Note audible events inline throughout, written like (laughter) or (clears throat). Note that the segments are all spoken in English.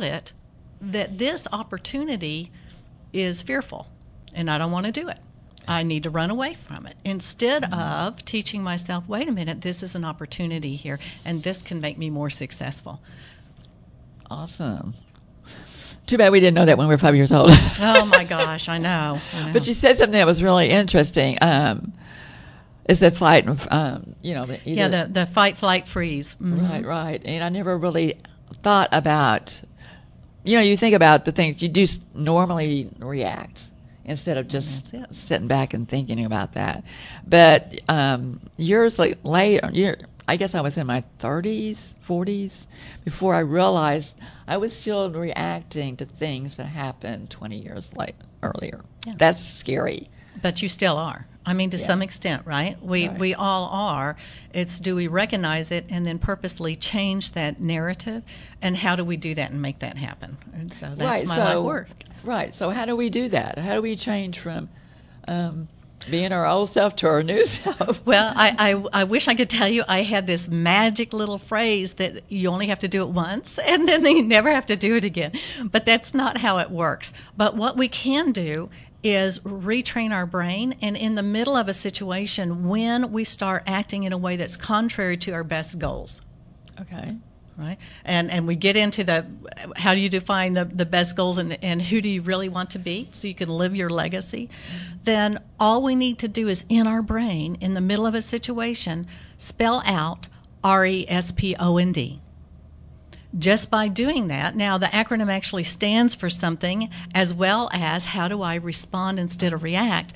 taught it that this opportunity is fearful and I don't want to do it. I need to run away from it instead Mm-hmm. of teaching myself, wait a minute, this is an opportunity here and this can make me more successful. Awesome. Too bad we didn't know that when we were five years old. (laughs) Oh my gosh, I know. I (laughs) know. But you said something that was really interesting. Um, is that fight? Um, you know, the, yeah, the, the fight, flight, freeze. Mhm. Right, right. And I never really thought about, you know, you think about the things you do normally react instead of just it. sitting back and thinking about that. But um, years la- later, year, I guess I was in my 30s, 40s, before I realized I was still reacting to things that happened 20 years late, earlier. Yeah. That's scary. But you still are. I mean, to Yeah. some extent, right? We Right. we all are. It's do we recognize it and then purposely change that narrative, and how do we do that and make that happen? And so that's right, my so, life work. Right. So how do we do that? How do we change from um, being our old self to our new (laughs) self? Well, I, I I wish I could tell you I had this magic little phrase that you only have to do it once (laughs) and then you never have to do it again. But that's not how it works. But what we can do is retrain our brain and in the middle of a situation when we start acting in a way that's contrary to our best goals. Okay. right? And and we get into the how do you define the, the best goals and, and who do you really want to be so you can live your legacy? Then all we need to do is in our brain in the middle of a situation spell out r-e-s-p-o-n-d just by doing that. Now the acronym actually stands for something as well as how do i respond instead of react.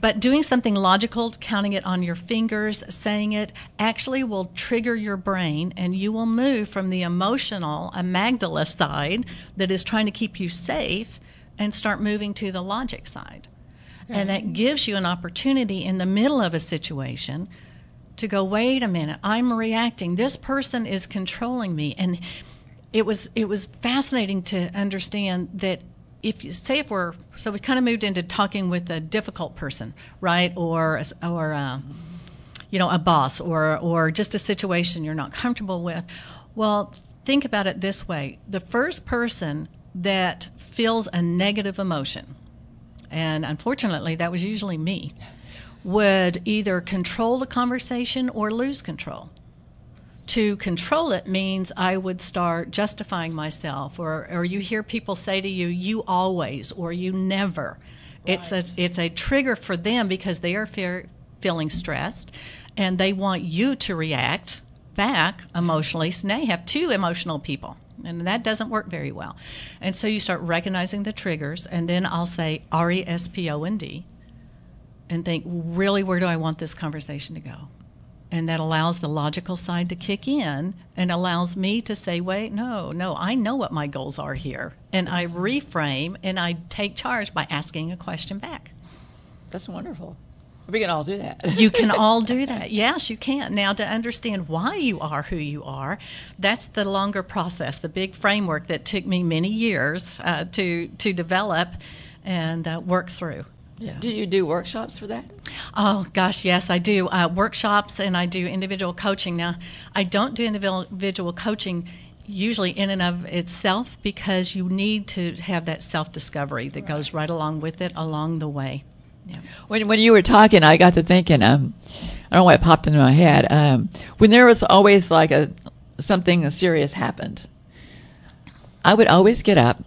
But doing something logical, counting it on your fingers, saying it, actually will trigger your brain and you will move from the emotional amygdala side that is trying to keep you safe and start moving to the logic side. And that gives you an opportunity in the middle of a situation to go, wait a minute, I'm reacting. This person is controlling me. And it was it was fascinating to understand that if you say if we're so we kind of moved into talking with a difficult person, right, or or uh, you know a boss or or just a situation you're not comfortable with. Well, think about it this way: the first person that feels a negative emotion, and unfortunately that was usually me, would either control the conversation or lose control to control it means I would start justifying myself, or or you hear people say to you, "You always" or "You never." It's a it's a trigger for them because they are fear, feeling stressed, and they want you to react back emotionally. So now you have two emotional people, and that doesn't work very well. And so you start recognizing the triggers, and then I'll say R E S P O N D, and think, really, where do I want this conversation to go? and that allows the logical side to kick in and allows me to say wait no no i know what my goals are here and i reframe and i take charge by asking a question back That's wonderful. We can all do that. you can (laughs) all do that yes you can now to understand why you are who you are that's the longer process the big framework that took me many years uh, to to develop and uh, work through Yeah. Do you do workshops for that? Oh gosh, yes, I do uh, workshops and I do individual coaching. Now, I don't do individual coaching usually in and of itself because you need to have that self discovery that goes right along with it along the way. Yeah. When when you were talking, I got to thinking. Um, I don't know what popped into my head. Um, when there was always like a something serious happened, I would always get up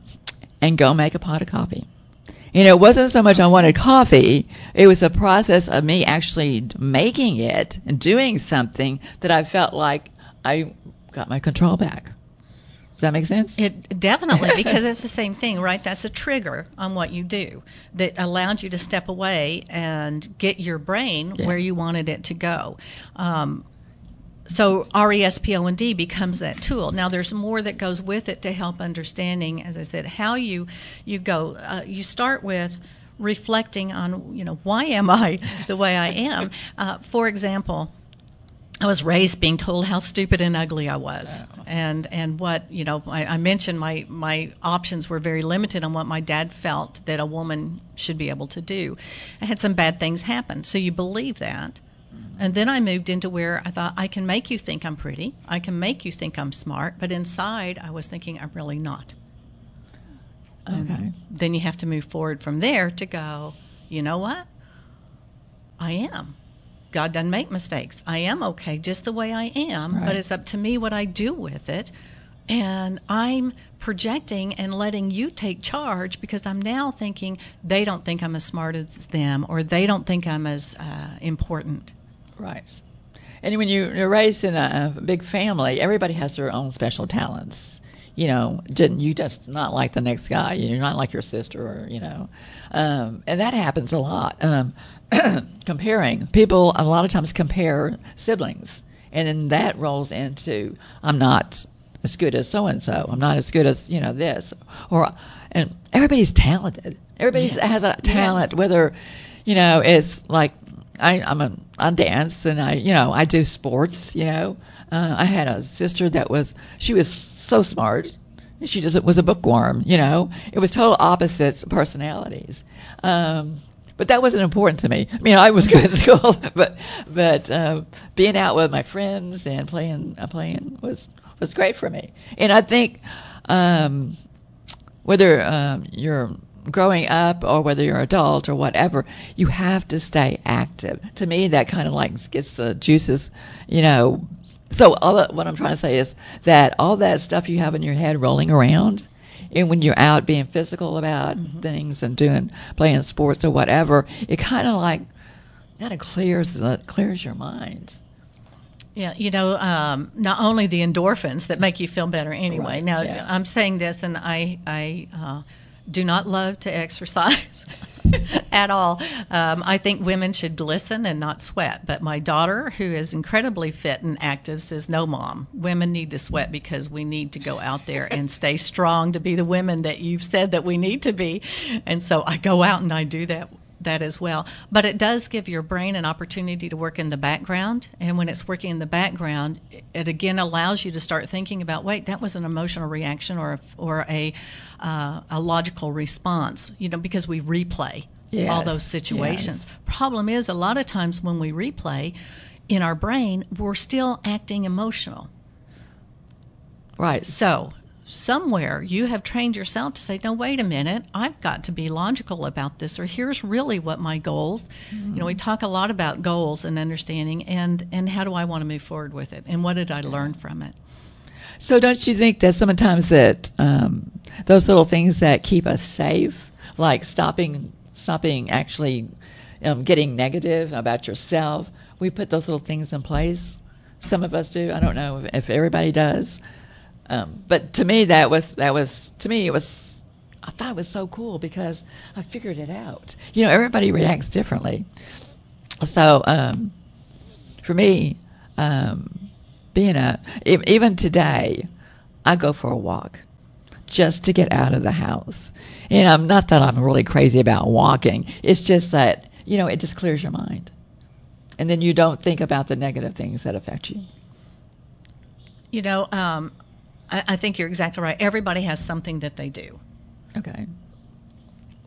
and go make a pot of coffee. You know, it wasn't so much I wanted coffee; it was a process of me actually making it and doing something that I felt like I got my control back. Does that make sense? It definitely (laughs) because it's the same thing, right? That's a trigger on what you do that allowed you to step away and get your brain Yeah. where you wanted it to go. Um, so R E S P O N D becomes that tool. Now there's more that goes with it to help understanding, as I said, how you you go. Uh, you start with reflecting on, you know, why am I (laughs) the way I am? Uh, for example. I was raised being told how stupid and ugly I was, and and what you know. I, I mentioned my my options were very limited on what my dad felt that a woman should be able to do. I had some bad things happen, so you believe that, And then I moved into where I thought I can make you think I'm pretty, I can make you think I'm smart, but inside I was thinking I'm really not. Okay. Then you have to move forward from there to go, you know what? I am. God doesn't make mistakes. I am okay just the way I am, Right. but it's up to me what I do with it. And I'm projecting and letting you take charge because I'm now thinking they don't think I'm as smart as them or they don't think I'm as uh, important. Right. And when you- you're raised in a, big family, everybody has their own special talents. You know, ju- you just not like the next guy. You're not like your sister, or you know, um, and that happens a lot. Um, (clears throat) comparing people a lot of times compare siblings, and then that rolls into I'm not as good as so and so. I'm not as good as you know this, or and everybody's talented. Everybody Yes. has a talent, whether you know it's like I, I'm a I dance and I you know I do sports. You know, uh, I had a sister that was she was so smart. She just was a bookworm. You know, it was total opposites personalities. Um, but that wasn't important to me. I mean, I was (laughs) good at school, but but uh, being out with my friends and playing uh, playing was was great for me. And I think um, whether um, you're growing up or whether you're an adult or whatever, you have to stay active. To me, that kind of like gets the juices, you know. So all that, what I'm trying to say is that all that stuff you have in your head rolling around, and when you're out being physical about things and doing playing sports or whatever, it kind of like kind of clears uh, clears your mind. Yeah, you know, um, not only the endorphins that make you feel better anyway. Right, Now, yeah. I'm saying this, and I, I uh, do not love to exercise (laughs) at all. Um, I think women should glisten and not sweat. But my daughter, who is incredibly fit and active, says, "No, mom, women need to sweat because we need to go out there and stay strong to be the women that you've said that we need to be." And so I go out and I do that that as well. But it does give your brain an opportunity to work in the background. And when it's working in the background, it again allows you to start thinking about, wait, that was an emotional reaction or, or a, uh, a logical response, you know, because we replay all those situations. yes. Problem is, a lot of times when we replay in our brain, we're still acting emotional. Right. So, somewhere you have trained yourself to say, no, wait a minute, I've got to be logical about this, or here's really what my goals. You know, we talk a lot about goals and understanding, and, and how do I want to move forward with it, and what did I learn from it? So don't you think that sometimes that um, those little things that keep us safe, like stopping, stopping actually um, getting negative about yourself, we put those little things in place. Some of us do. I don't know if everybody does, um, but to me that was that was to me it was. I thought it was so cool because I figured it out. You know, everybody reacts differently. So um, for me, um, being a even today, I go for a walk just to get out of the house. And I'm not that I'm really crazy about walking. It's just that you know it just clears your mind, and then you don't think about the negative things that affect you. You know, um, I, I think you're exactly right. Everybody has something that they do. Okay.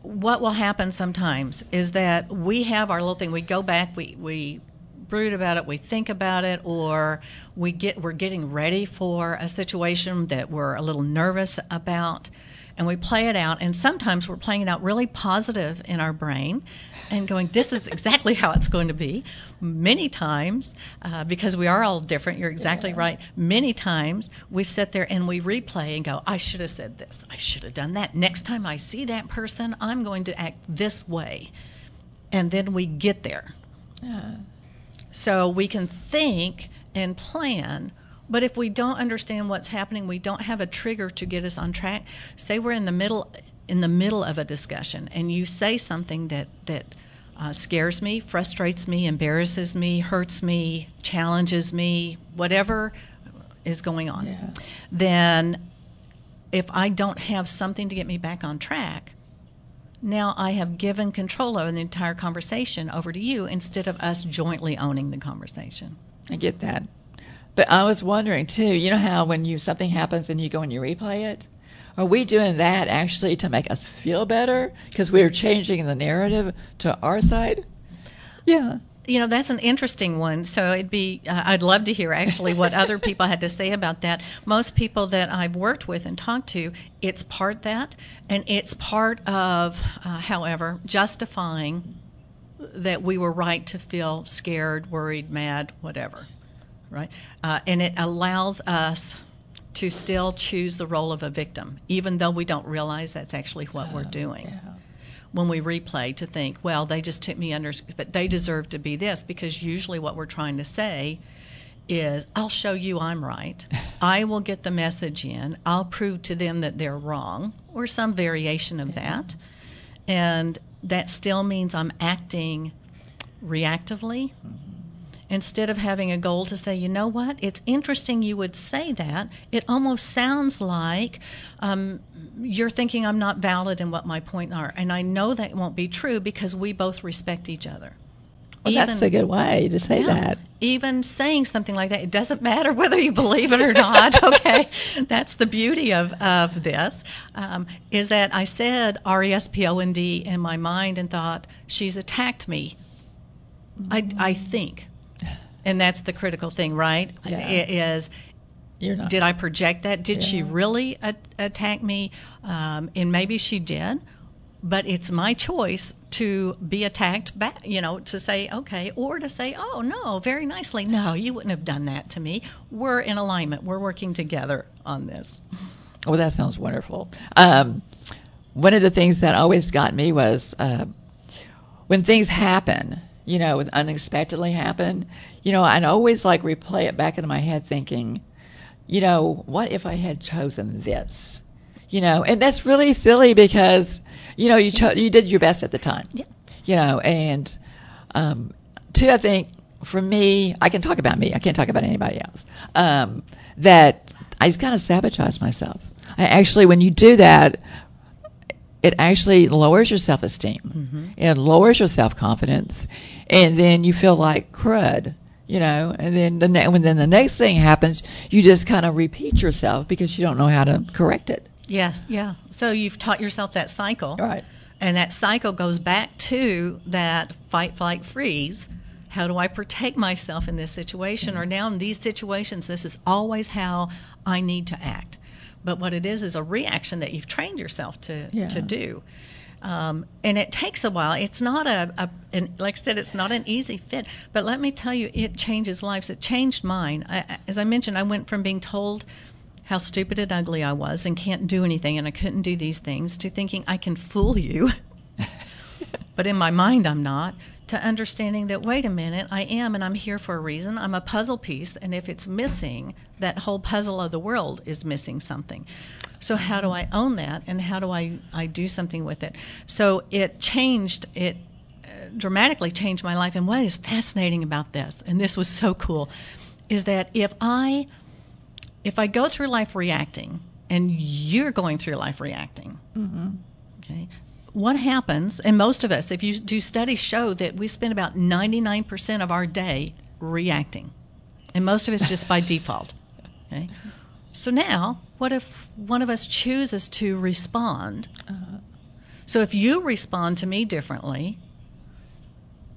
what will happen sometimes is that we have our little thing. We go back, we we brood about it, we think about it, or we get we're getting ready for a situation that we're a little nervous about, and we play it out. And sometimes we're playing it out really positive in our brain, and going, "This is exactly how it's going to be." Many times, uh, because we are all different. You're exactly right. Many times we sit there and we replay and go, "I should have said this. I should have done that. Next time I see that person, I'm going to act this way." And then we get there. Yeah. So we can think and plan, but if we don't understand what's happening, we don't have a trigger to get us on track. Say we're in the middle in the middle of a discussion and you say something that that uh, scares me, frustrates me, embarrasses me, hurts me, challenges me, whatever is going on. Yeah. Then if I don't have something to get me back on track, now I have given control over the entire conversation over to you instead of us jointly owning the conversation. I get that. But I was wondering too, you know how when you something happens and you go and you replay it? Are we doing that actually to make us feel better because we're changing the narrative to our side? Yeah. you know that's an interesting one so it'd be uh, i'd love to hear actually what (laughs) other people had to say about that most people that i've worked with and talked to it's part that and it's part of uh, however justifying that we were right to feel scared worried mad whatever right uh, and it allows us to still choose the role of a victim even though we don't realize that's actually what we're doing Yeah. when we replay to think, well, they just took me under, but they deserve to be this because usually what we're trying to say is, I'll show you I'm right. (laughs) I will get the message in. I'll prove to them that they're wrong or some variation of that. And that still means I'm acting reactively instead of having a goal to say, you know what, it's interesting you would say that. It almost sounds like um, you're thinking I'm not valid in what my point are. And I know that won't be true because we both respect each other. Well, that's a good way to say Yeah. that. Even saying something like that, it doesn't matter whether you believe it or not. (laughs) Okay, that's the beauty of of this. Um, is that I said R E S P O N D in my mind and thought she's attacked me. I I think, and that's the critical thing, right? Yeah. Is You're not. did I project that? Did she really a- attack me? Um, and maybe she did, but it's my choice to be attacked back, you know, to say, okay, or to say, oh, no, very nicely, no, you wouldn't have done that to me. We're in alignment. We're working together on this. Well, that sounds wonderful. Um, one of the things that always got me was uh, when things happen, you know, unexpectedly happen, you know, I'd always like replay it back into my head thinking, you know, what if I had chosen this? You know, and that's really silly because, you know, you cho- you did your best at the time. Yeah. You know, and um, two, I think for me, I can talk about me. I can't talk about anybody else. Um, that I just kind of sabotage myself. I actually, when you do that, it actually lowers your self esteem. Mm-hmm. It lowers your self confidence, and then you feel like crud. You know, and then the ne- when then the next thing happens, you just kind of repeat yourself because you don't know how to correct it. Yes, yeah. So you've taught yourself that cycle. Right. And that cycle goes back to that fight, flight, freeze. How do I protect myself in this situation? Mm-hmm. Or now in these situations, this is always how I need to act. But what it is is a reaction that you've trained yourself to, Yeah. to do. Um, and it takes a while. It's not a, a and like I said, it's not an easy fit. But let me tell you, it changes lives. It changed mine. I- as I mentioned, I went from being told how stupid and ugly I was and can't do anything and I couldn't do these things to thinking I can fool you. (laughs) but in my mind, I'm not. To understanding that, wait a minute, I am and I'm here for a reason. I'm a puzzle piece, and if it's missing, that whole puzzle of the world is missing something. So, how do I own that and how do I, I do something with it? So, it changed, it uh, dramatically changed my life. And what is fascinating about this, and this was so cool, is that if I if I go through life reacting, and you're going through life reacting, okay, what happens? And most of us, if you do studies, show that we spend about 99% of our day reacting, and most of us just by (laughs) default. Okay, so now what if one of us chooses to respond? Uh-huh. So if you respond to me differently,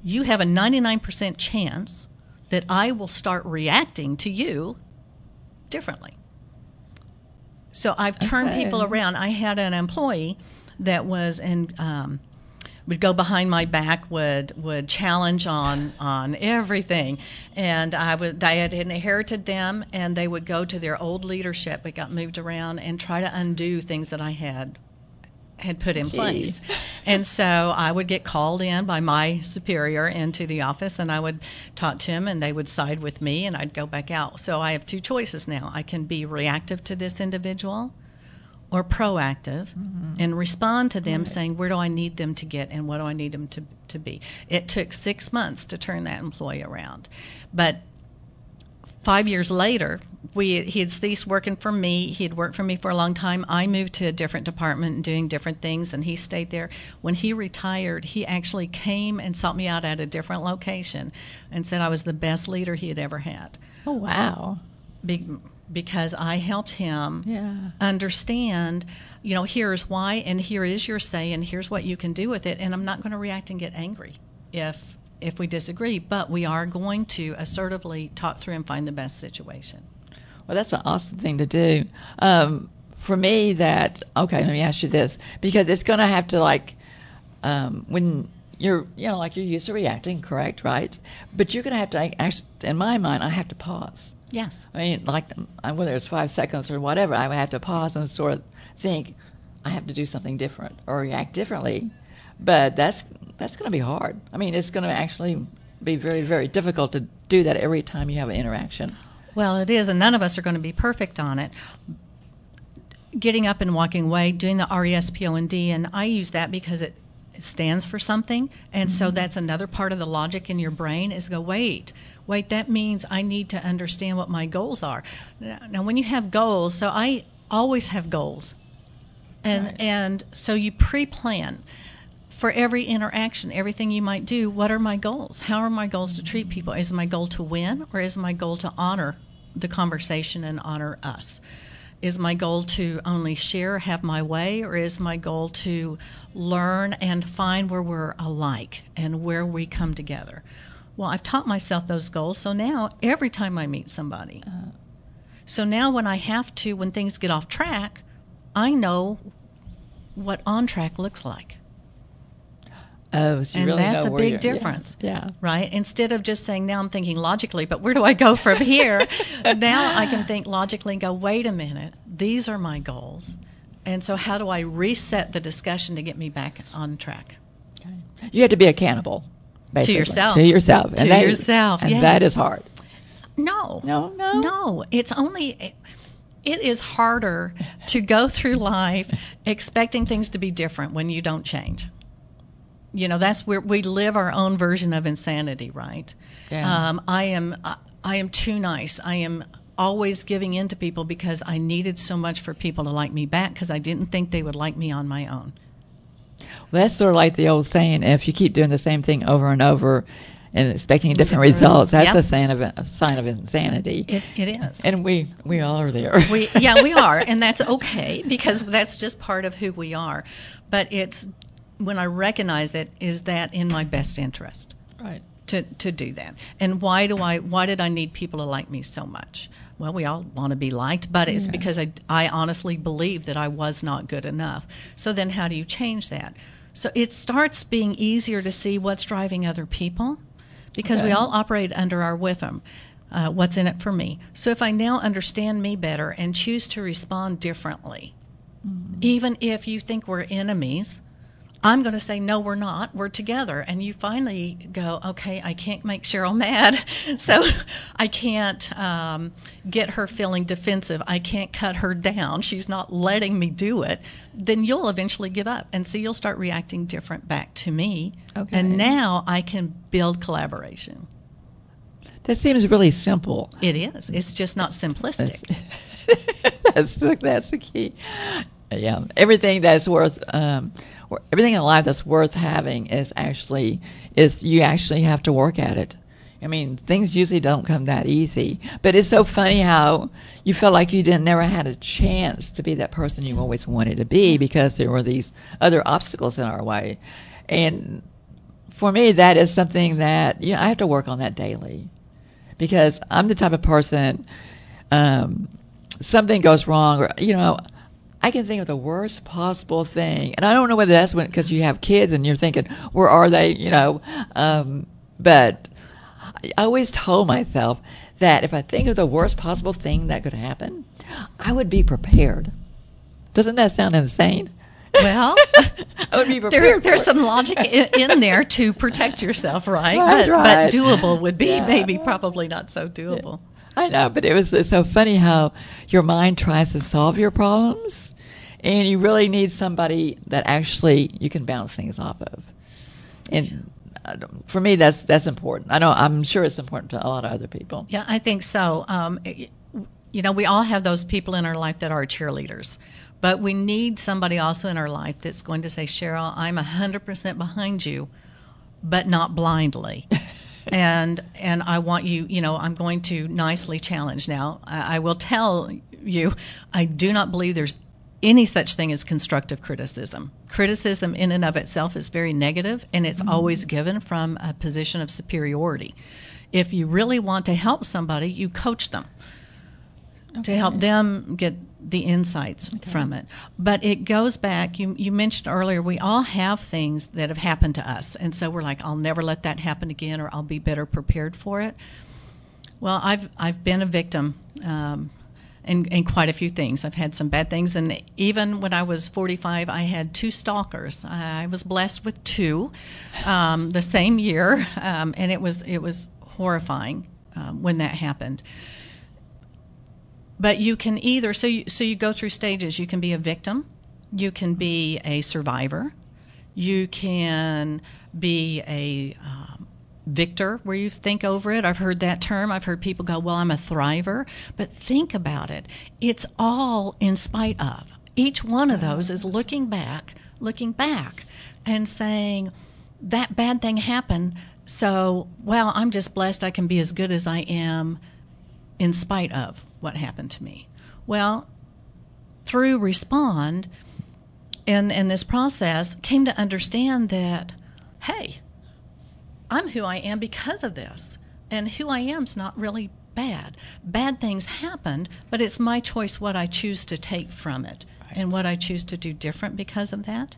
you have a 99% chance that I will start reacting to you differently. So I've turned Okay. people around. I had an employee that was in um, would go behind my back, would would challenge on on everything, and I would I had inherited them, and they would go to their old leadership. It got moved around and try to undo things that I had had put in Gee. place. And so I would get called in by my superior into the office and I would talk to him and they would side with me and I'd go back out. So I have two choices now. I can be reactive to this individual or proactive mm-hmm. and respond to them saying where do I need them to get and what do I need them to to be. It took 6 months to turn that employee around. But five years later, we he had ceased working for me. He had worked for me for a long time. I moved to a different department and doing different things, and he stayed there. When he retired, he actually came and sought me out at a different location and said I was the best leader he had ever had. Oh wow. Be- because I helped him Yeah. understand, you know, here's why, and here is your say, and here's what you can do with it. And I'm not going to react and get angry if if we disagree, but we are going to assertively talk through and find the best situation. Well, that's an awesome thing to do. Um, for me, that okay. Let me ask you this because it's going to have to like um, when you're you know like you're used to reacting, correct, right? But you're going to have to actually, in my mind, I have to pause. Yes. I mean, like whether it's five seconds or whatever, I would have to pause and sort of think I have to do something different or react differently. But that's that's going to be hard. I mean, it's going to actually be very very difficult to do that every time you have an interaction. Well, it is, and none of us are going to be perfect on it. Getting up and walking away, doing the R-E-S-P-O-N-D, and I use that because it stands for something, and mm-hmm. so that's another part of the logic in your brain is go wait, wait. That means I need to understand what my goals are. Now, when you have goals, so I always have goals, and right. and so you pre-plan for every interaction, everything you might do, what are my goals? How are my goals to treat people? Is my goal to win or is my goal to honor the conversation and honor us? Is my goal to only share, have my way, or is my goal to learn and find where we're alike and where we come together? Well, I've taught myself those goals, so now every time I meet somebody, uh, so now when I have to, when things get off track, I know what on track looks like. Oh, so and really that's a big difference. Yeah, yeah, Right? Instead of just saying, now I'm thinking logically, but where do I go from here? (laughs) now I can think logically and go, wait a minute, these are my goals. And so, how do I reset the discussion to get me back on track? Okay. You have to be accountable basically. to yourself. To yourself. And to yourself. And yes. that is hard. No. No, no. No. It's only it is harder to go through life expecting things to be different when you don't change you know that's where we live our own version of insanity right yeah. um, i am I, am too nice i am always giving in to people because i needed so much for people to like me back because i didn't think they would like me on my own well that's sort of like the old saying if you keep doing the same thing over and over and expecting different results that's yep. a sign of a sign of insanity it, it is and we we all are there we yeah we (laughs) are and that's okay because that's just part of who we are but it's when I recognize it, is that in my best interest? Right. To, to do that. And why do I why did I need people to like me so much? Well, we all want to be liked, but it's yeah. because I, I honestly believe that I was not good enough. So then how do you change that? So it starts being easier to see what's driving other people because okay. we all operate under our WIFM. Uh, what's in it for me? So if I now understand me better and choose to respond differently, mm-hmm. even if you think we're enemies, I'm going to say, no, we're not. We're together. And you finally go, okay, I can't make Cheryl mad. (laughs) So I can't um, get her feeling defensive. I can't cut her down. She's not letting me do it. Then you'll eventually give up. And so you'll start reacting different back to me. Okay. And now I can build collaboration. That seems really simple. It is. It's just not simplistic. that's, (laughs) the, that's the key. Yeah. Everything that's worth. Um, everything in life that's worth having is actually is you actually have to work at it. I mean, things usually don't come that easy. But it's so funny how you felt like you didn't never had a chance to be that person you always wanted to be because there were these other obstacles in our way. And for me, that is something that you know I have to work on that daily because I'm the type of person. Um, something goes wrong, or you know, I can think of the worst possible thing, and I don't know whether that's when because you have kids and you're thinking, where are they? You know, um, but I always told myself that if I think of the worst possible thing that could happen, I would be prepared. Doesn't that sound insane? Well, (laughs) I would be prepared. There, there's some logic in, in, there to protect yourself, right? (laughs) right, but, right. but, doable would be yeah. maybe probably not so doable. I know, but it was so funny how your mind tries to solve your problems, and you really need somebody that actually you can bounce things off of. And for me, that's that's important. I know I'm sure it's important to a lot of other people. Yeah, I think so. Um, you know, we all have those people in our life that are cheerleaders. But we need somebody also in our life that's going to say, Cheryl, I'm 100% behind you, but not blindly. (laughs) and and I want you, you know, I'm going to nicely challenge. Now, I, I will tell you, I do not believe there's any such thing as constructive criticism. Criticism in and of itself is very negative and it's mm-hmm. always given from a position of superiority. If you really want to help somebody, you coach them to help them get the insights from it. But it goes back, you, you mentioned earlier, we all have things that have happened to us. And so we're like, I'll never let that happen again or I'll be better prepared for it. Well, I've, I've been a victim. Um, in, in quite a few things. I've had some bad things, and even when I was 45, I had two stalkers. I was blessed with two um, the same year, um, and it was it was horrifying um, when that happened. But you can either so you, so you go through stages. You can be a victim, you can be a survivor, you can be a um, victor where you think over it. I've heard that term. I've heard people go, "Well, I'm a thriver," but think about it. It's all in spite of. Each one of those is looking back, looking back, and saying that bad thing happened. So, well, I'm just blessed I can be as good as I am in spite of what happened to me. Well, through Respond in, in this process, came to understand that, hey, I'm who I am because of this. And who I am is not really bad. Bad things happened, but it's my choice what I choose to take from it and what I choose to do different because of that.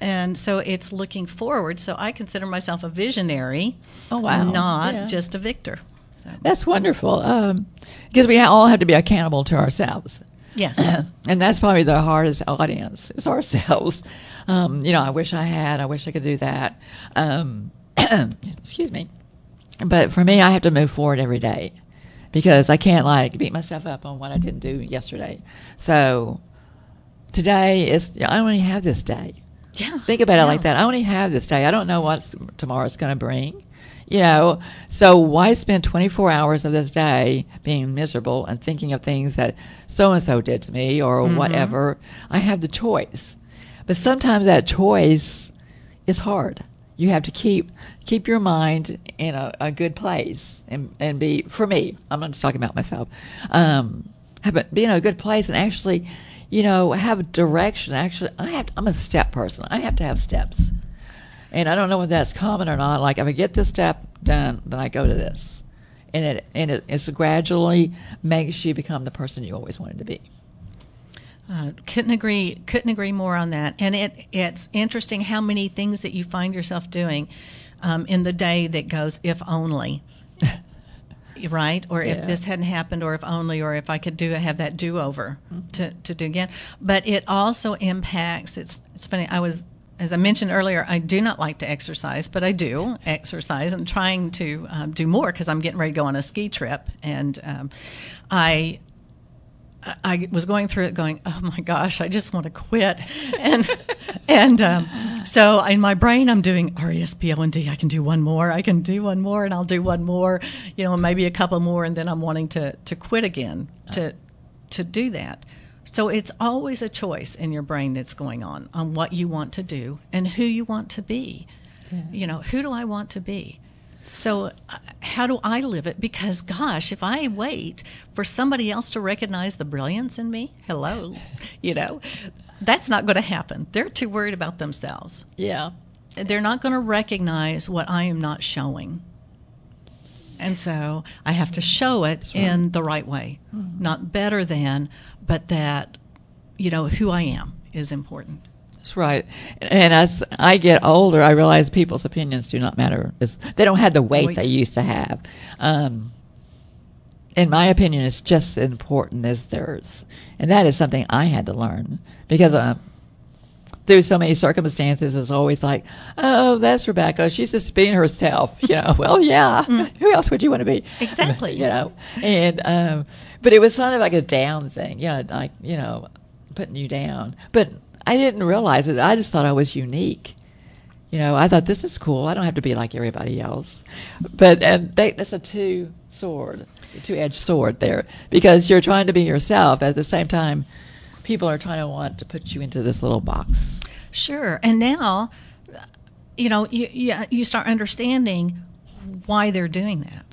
And so it's looking forward. So I consider myself a visionary, Oh, wow. not Yeah. just a victor. So, That's wonderful. Um, because we all have to be accountable to ourselves. yes. (clears throat) and that's probably the hardest audience is ourselves. Um, you know, I wish I had, I wish I could do that. Um, (clears throat) excuse me. But for me, I have to move forward every day because I can't like beat myself up on what I didn't do yesterday. So today is, I only have this day. yeah. Think about it like that. I only have this day. I don't know what tomorrow's going to bring. You know, so why spend 24 hours of this day being miserable and thinking of things that so and so did to me or whatever? I have the choice. But sometimes that choice is hard. You have to keep keep your mind in a, a good place and and be for me. I'm not just talking about myself. Um, have it, be in a good place and actually, you know, have a direction. Actually, I have. To, I'm a step person. I have to have steps, and I don't know whether that's common or not. Like if I get this step done, then I go to this, and it and it it's gradually makes you become the person you always wanted to be. Uh, couldn't agree. Couldn't agree more on that. And it it's interesting how many things that you find yourself doing um, in the day that goes if only. (laughs) right or Yeah. if this hadn't happened or if only or if i could do have that do-over to, to do again but it also impacts it's it's funny i was as i mentioned earlier i do not like to exercise but i do exercise and trying to um, do more because i'm getting ready to go on a ski trip and um, i I was going through it, going, "Oh my gosh, I just want to quit," (laughs) and and um, so in my brain, I'm doing R E S P O N D. I can do one more. I can do one more, and I'll do one more. You know, maybe a couple more, and then I'm wanting to to quit again to to do that. So it's always a choice in your brain that's going on on what you want to do and who you want to be. You know, who do I want to be? So, uh, how do I live it? Because, gosh, if I wait for somebody else to recognize the brilliance in me, hello, (laughs) you know, that's not going to happen. They're too worried about themselves. Yeah. They're not going to recognize what I am not showing. And so I have to show it in the right way, not better than, but that, you know, who I am is important. That's right. And as I get older, I realize people's opinions do not matter. It's, they don't have the weight, Weight. they used to have. Um, in my opinion, it's just as important as theirs. And that is something I had to learn because uh, through so many circumstances, it's always like, oh, that's Rebecca. She's just being herself. You know, (laughs) well, yeah. Who else would you want to be? Exactly. (laughs) you know, and, um, but it was kind of like a down thing. You know, like, you know, putting you down. But I didn't realize it. I just thought I was unique. You know, I thought this is cool. I don't have to be like everybody else. But and they, that's a two sword, two edged sword there because you're trying to be yourself at the same time. People are trying to want to put you into this little box. Sure. And now, you know, you, you, you start understanding why they're doing that.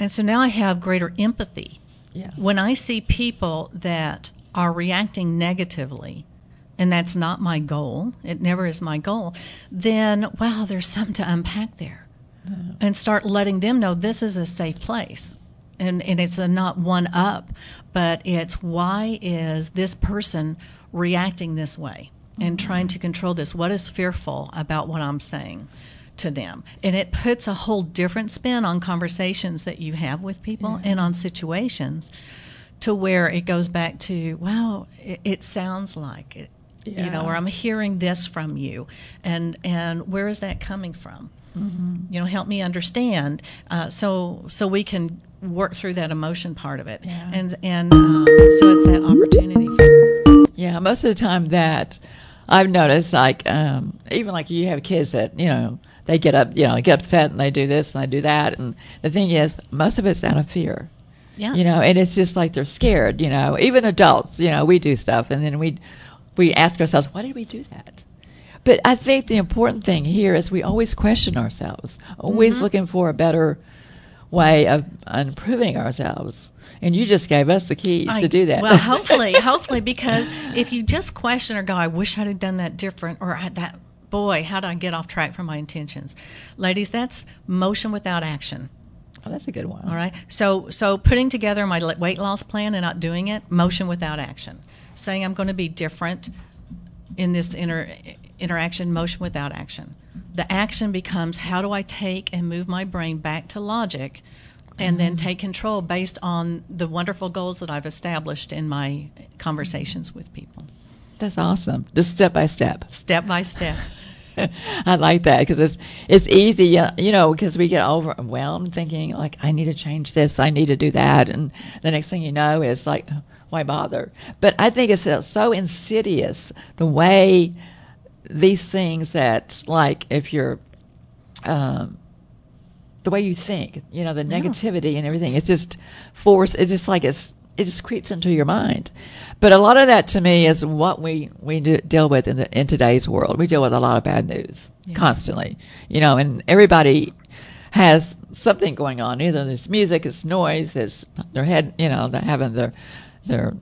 And so now I have greater empathy Yeah. when I see people that are reacting negatively, and that's not my goal, it never is my goal, then wow, there's something to unpack there. And start letting them know this is a safe place. And, and it's a not one up, but it's why is this person reacting this way and trying to control this? What is fearful about what I'm saying? to them. And it puts a whole different spin on conversations that you have with people and on situations to where it goes back to, wow, it, it sounds like it. You know, Yeah. or I'm hearing this from you, and and where is that coming from? Mm-hmm. You know, help me understand, uh, so so we can work through that emotion part of it, Yeah. and and um, so it's that opportunity. Yeah, most of the time that I've noticed, like um, even like you have kids that you know they get up, you know, get upset and they do this and they do that, and the thing is, most of it's out of fear. yeah, You know, and it's just like they're scared. You know, even adults, you know, we do stuff and then we we ask ourselves, why did we do that? But I think the important thing here is we always question ourselves, always Mm-hmm. looking for a better way of improving ourselves. And you just gave us the keys I- to do that. Well, (laughs) hopefully, hopefully, because if you just question or go, I wish I'd have done that different, or I, that boy, how did I get off track from my intentions? Ladies, that's motion without action. oh, that's a good one. All right. So, so putting together my weight loss plan and not doing it, motion without action. Saying I'm going to be different in this inter- interaction, motion without action. The action becomes how do I take and move my brain back to logic and then mm-hmm. take control based on the wonderful goals that I've established in my conversations with people, That's awesome. Just step by step. step by step. (laughs) I like that because it's it's easy, you know, because we get overwhelmed thinking like I need to change this, I need to do that, and the next thing you know is like, why bother? But I think it's so insidious the way these things that like if you're um, the way you think, you know, the negativity and everything. It's just force. It's just like it's it just creeps into your mind. But a lot of that to me is what we we do, deal with in the in today's world. We deal with a lot of bad news constantly, you know, and everybody has something going on. Either there's music, it's noise, it's their head, you know, they're having their their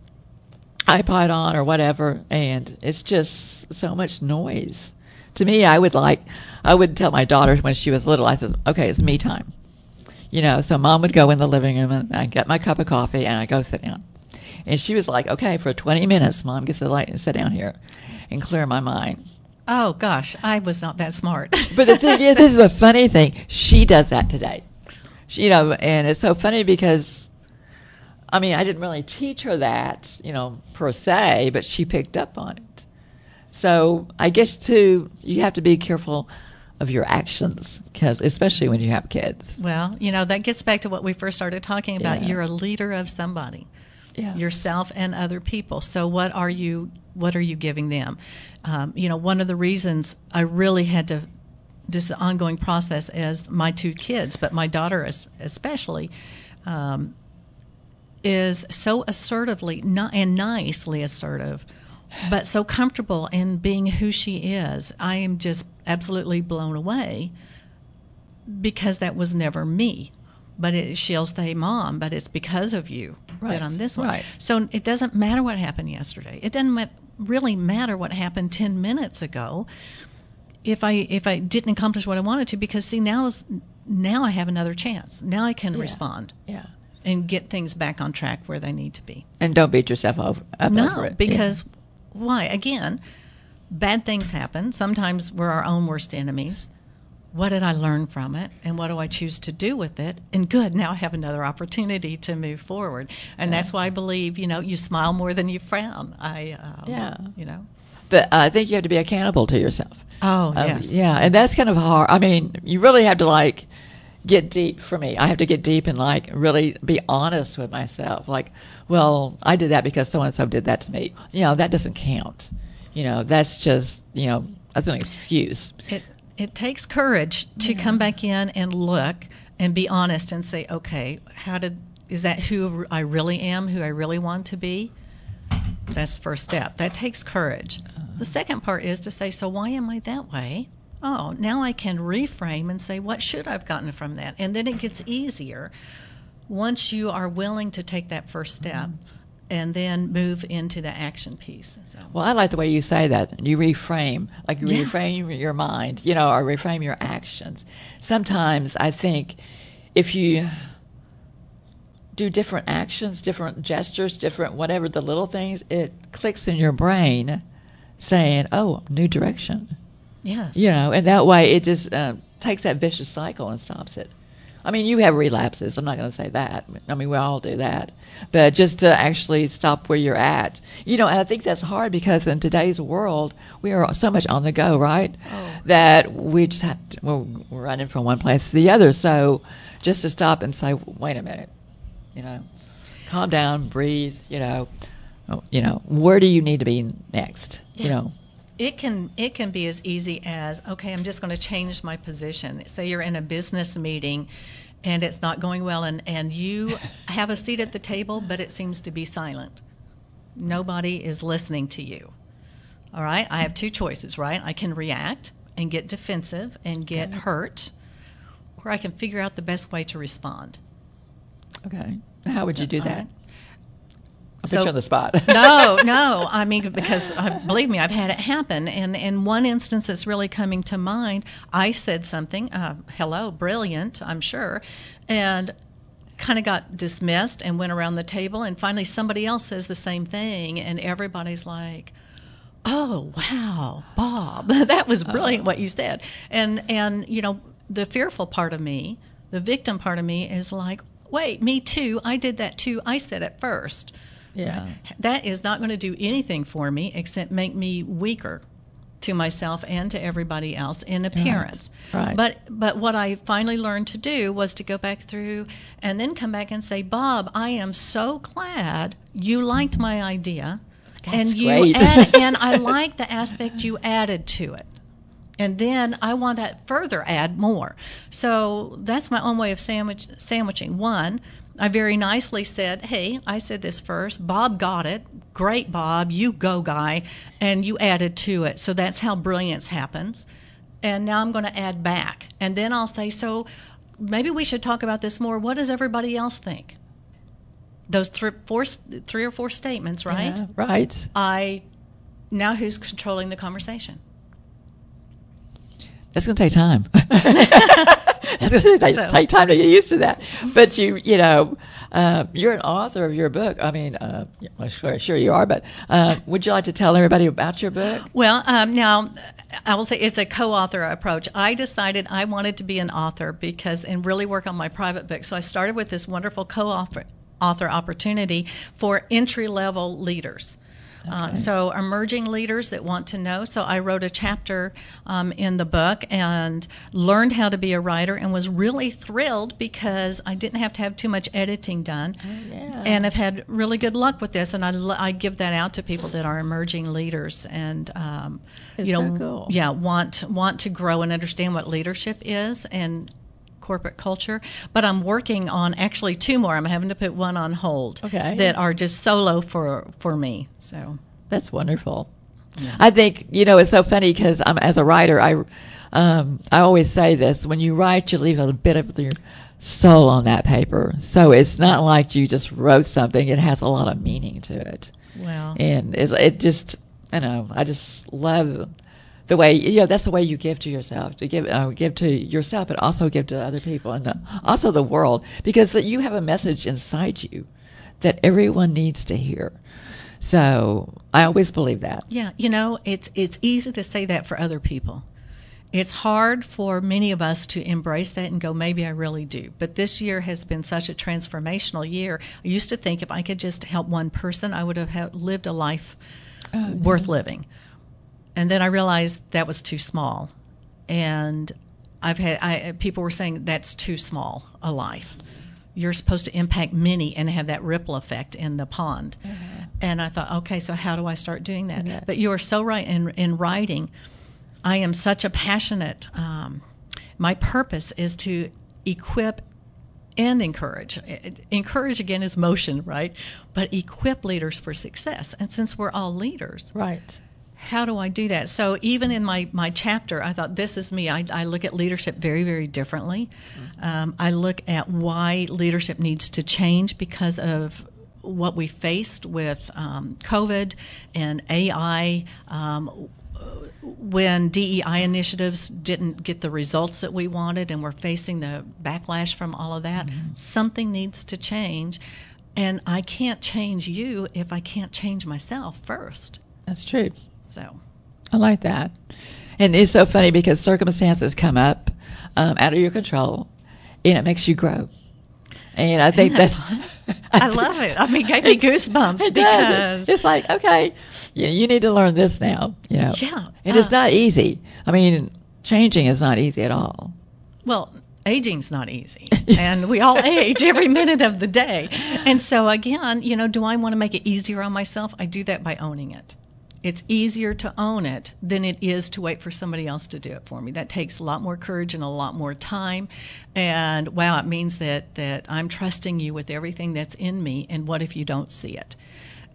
iPod on or whatever, and it's just so much noise. To me, I would like, I would tell my daughter when she was little, I said, okay, it's me time. You know, so mom would go in the living room and I'd get my cup of coffee and I'd go sit down. And she was like, okay, for 20 minutes, mom gets the light and sit down here and clear my mind. Oh gosh, I was not that smart. (laughs) But the thing is, this is a funny thing. She does that today. She, you know, and it's so funny because, I mean, I didn't really teach her that, you know, per se, but she picked up on it. So I guess too, you have to be careful of your actions because, especially when you have kids. Well, you know, that gets back to what we first started talking about. Yeah. You're a leader of somebody. Yeah. yourself and other people. So what are you what are you giving them? Um, you know, one of the reasons I really had to this ongoing process as my two kids, but my daughter es- especially, um, is so assertively not, and nicely assertive, but so comfortable in being who she is. I am just absolutely blown away because that was never me. But it, she'll say, "Mom," but it's because of you Right, that I'm this one. right. So it doesn't matter what happened yesterday. It doesn't ma- really matter what happened ten minutes ago. If I if I didn't accomplish what I wanted to, because see now is now I have another chance. Now I can Yeah. respond Yeah. And get things back on track where they need to be. And don't beat yourself over, up over No, it. because why? Again, bad things happen. Sometimes we're our own worst enemies. What did I learn from it, and what do I choose to do with it? And good, now I have another opportunity to move forward, and that's why I believe you know you smile more than you frown. I um, Yeah. you know. But uh, I think you have to be accountable to yourself. Oh Um, yes, yeah, and that's kind of hard. I mean, you really have to like get deep for me. I have to get deep and like really be honest with myself. Like, well, I did that because so and so did that to me. You know, that doesn't count. You know, that's just you know that's an excuse. it it takes courage to come back in and look and be honest and say, okay, how did is that who I really am, who I really want to be? That's the first step. That takes courage. Uh-huh. The second part is to say, so why am I that way? Oh, now I can reframe and say, what should I've gotten from that? And then it gets easier once you are willing to take that first step mm-hmm. and then move into the action piece. So. Well, I like the way you say that. You reframe, like you Yeah. reframe your mind, you know, or reframe your actions. Sometimes I think if you do different actions, different gestures, different whatever the little things, it clicks in your brain saying, "Oh, new direction." Yes. You know, and that way it just uh, takes that vicious cycle and stops it. I mean, you have relapses. I'm not going to say that. I mean, we all do that. But just to actually stop where you're at. You know, and I think that's hard because in today's world, we are so much on the go, right? Oh. That we just have to, we're, running from one place to the other. So just to stop and say, wait a minute, you know, calm down, breathe, you know, oh, you know, where do you need to be next? You know, It can it can be as easy as okay, I'm just going to change my position. Say you're in a business meeting and it's not going well and and you (laughs) have a seat at the table but it seems to be silent. Nobody is listening to you. All right? I have two choices, right? I can react and get defensive and get Okay. hurt or I can figure out the best way to respond. okay. How would you do that? I'll So- put you on the spot. (laughs) no, (laughs) no. I mean, because uh, believe me, I've had it happen. And in one instance that's really coming to mind, I said something, uh, hello, brilliant, I'm sure, and kind of got dismissed and went around the table. And finally, somebody else says the same thing, and everybody's like, oh wow bob (laughs) that was brilliant what you said and and you know the fearful part of me the victim part of me is like wait me too i did that too i said it first yeah. that is not going to do anything for me except make me weaker to myself and to everybody else in appearance. right. But but what I finally learned to do was to go back through and then come back and say, "Bob, I am so glad you liked my idea." and you add, (laughs) and I like the aspect you added to it. And then I want to further add more. So that's my own way of sandwich, sandwiching. One, I very nicely said, Hey, I said this first. Bob got it. Great, Bob. You go, guy. And you added to it. So that's how brilliance happens. And now I'm going to add back. And then I'll say, So maybe we should talk about this more. What does everybody else think? Those four, three or four statements, right? Yeah, right. I now who's controlling the conversation? It's going to take time. (laughs) (laughs) it's going to take, time to get used to that. But you, you know, uh, you're an author of your book. I mean, uh, well, sure, sure you are. But uh, would you like to tell everybody about your book? Well, um, now I will say it's a co-author approach. I decided I wanted to be an author because and really work on my private book. So I started with this wonderful co-author author opportunity for entry level leaders. Uh, so emerging leaders that want to know. So I wrote a chapter um, in the book and learned how to be a writer and was really thrilled because I didn't have to have too much editing done yeah. and have had really good luck with this. And I give that out to people that are emerging leaders and um, you know so cool. yeah want want to grow and understand what leadership is and corporate culture. But I'm working on actually two more. I'm having to put one on hold Okay. that are just solo for for me. So That's wonderful. I think you know it's so funny because I'm as a writer, I um, I always say this: when you write, you leave a bit of your soul on that paper. So it's not like you just wrote something; it has a lot of meaning to it. well. and it's, it just you know I just love the way you know that's the way you give to yourself to give uh, give to yourself but also give to other people and uh, also the world because you have a message inside you that everyone needs to hear so I always believe that Yeah, you know, it's it's easy to say that for other people. It's hard for many of us to embrace that and go, maybe I really do. But this year has been such a transformational year. I used to think if I could just help one person, I would have lived a life worth living. And then I realized that was too small. And I've had I, people were saying that's too small a life. You're supposed to impact many and have that ripple effect in the pond. And I thought, okay, so how do I start doing that? Yeah. But you are so right in in writing. I am such a passionate. Um, my purpose is to equip and encourage. Encourage again is motion, right? But equip leaders for success. And since we're all leaders, right how do I do that? So even in my, my chapter, I thought this is me. I, I look at leadership very, very differently. Um, I look at why leadership needs to change because of what we faced with um, COVID and AI. Um, when DEI initiatives didn't get the results that we wanted and we're facing the backlash from all of that, mm-hmm. something needs to change. And I can't change you if I can't change myself first. That's true. So I like that. And it's so funny because circumstances come up um, out of your control and it makes you grow. And I think that's. (laughs) I love it. I mean, it gave me (laughs) goosebumps it because does. It's, it's, like, okay, yeah, you need to learn this now. You know, yeah, and uh, it's not easy. I mean, changing is not easy at all. Well, aging's not easy, and we all (laughs) age every minute of the day. And so, again, you know, do I want to make it easier on myself? I do that by owning it it's easier to own it than it is to wait for somebody else to do it for me. That takes a lot more courage and a lot more time. And wow, it means that, that I'm trusting you with everything that's in me. And what if you don't see it?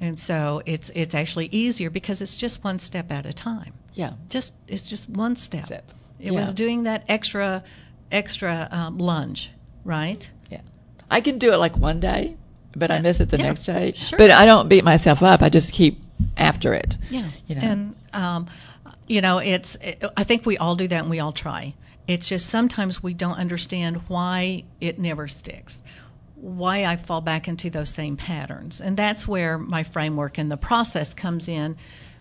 And so it's it's actually easier because it's just one step at a time. Yeah, just it's just one step. step. It yeah. was doing that extra extra um, lunge, right? Yeah, I can do it like one day, but I miss it the yeah, next day. Sure. But I don't beat myself up. I just keep after it. Yeah. You know? And, um, you know, it's, it, I think we all do that and we all try. It's just sometimes we don't understand why it never sticks, why I fall back into those same patterns. And that's where my framework and the process comes in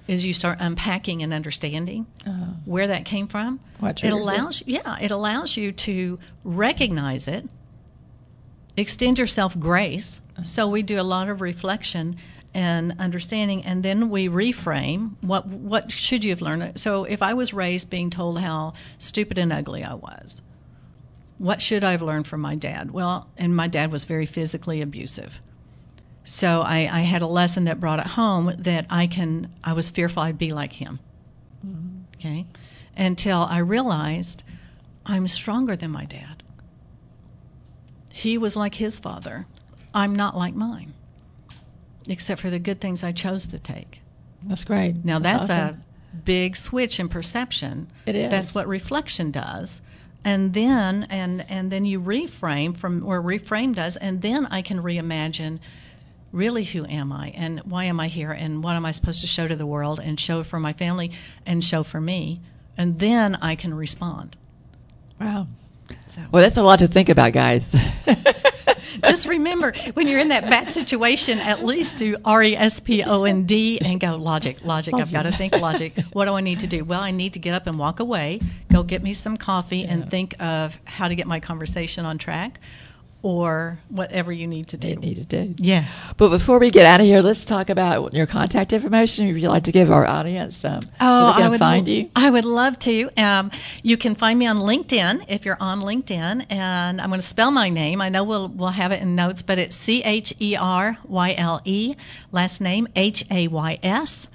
is you start unpacking and understanding uh-huh. where that came from. It allows yeah, it allows you to recognize it, extend yourself grace. Uh-huh. So we do a lot of reflection and understanding and then we reframe what what should you have learned? So if i was raised being told how stupid and ugly i was what should i have learned from my dad? Well and my dad was very physically abusive. So i, I had a lesson that brought it home that i can i was fearful i'd be like him. Mm-hmm. okay? Until i realized i'm stronger than my dad. He was like his father. I'm not like mine except for the good things I chose to take. That's great. Now that's, that's awesome. a big switch in perception. It is. That's what reflection does. And then and and then you reframe from where reframe does, and then I can reimagine really who am I and why am I here and what am I supposed to show to the world and show for my family and show for me. And then I can respond. Wow. So. Well, that's a lot to think about, guys. (laughs) just remember when you're in that bad situation, at least do R E S P O N D and go logic, logic. I've got to think logic. What do I need to do? Well, I need to get up and walk away, go get me some coffee, yeah. and think of how to get my conversation on track or whatever you need to do. You need to do. Yes. But before we get out of here, let's talk about your contact information. If you'd like to give our audience, some? oh, I would find you. I would love to. Um, you can find me on LinkedIn if you're on LinkedIn, and I'm going to spell my name. I know we'll we'll have it in notes, but it's C H E R Y L E. Last name H A Y S.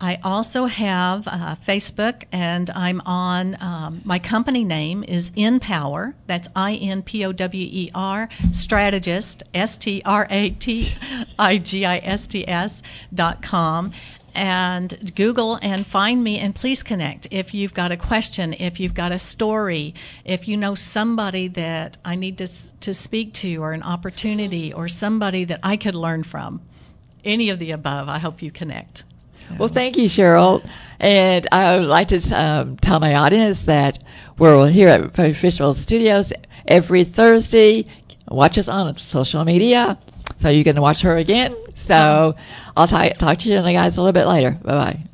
I also have uh, Facebook, and I'm on. Um, my company name is InPower. That's I N P O W E R Strategist S T R A T I G I S T S dot com. And Google and find me, and please connect if you've got a question, if you've got a story, if you know somebody that I need to to speak to, or an opportunity, or somebody that I could learn from. Any of the above, I hope you connect. Well, thank you, Cheryle. And I would like to um, tell my audience that we're here at Fishbowl Studios every Thursday. Watch us on social media so you can watch her again. So I'll t- talk to you guys a little bit later. Bye bye.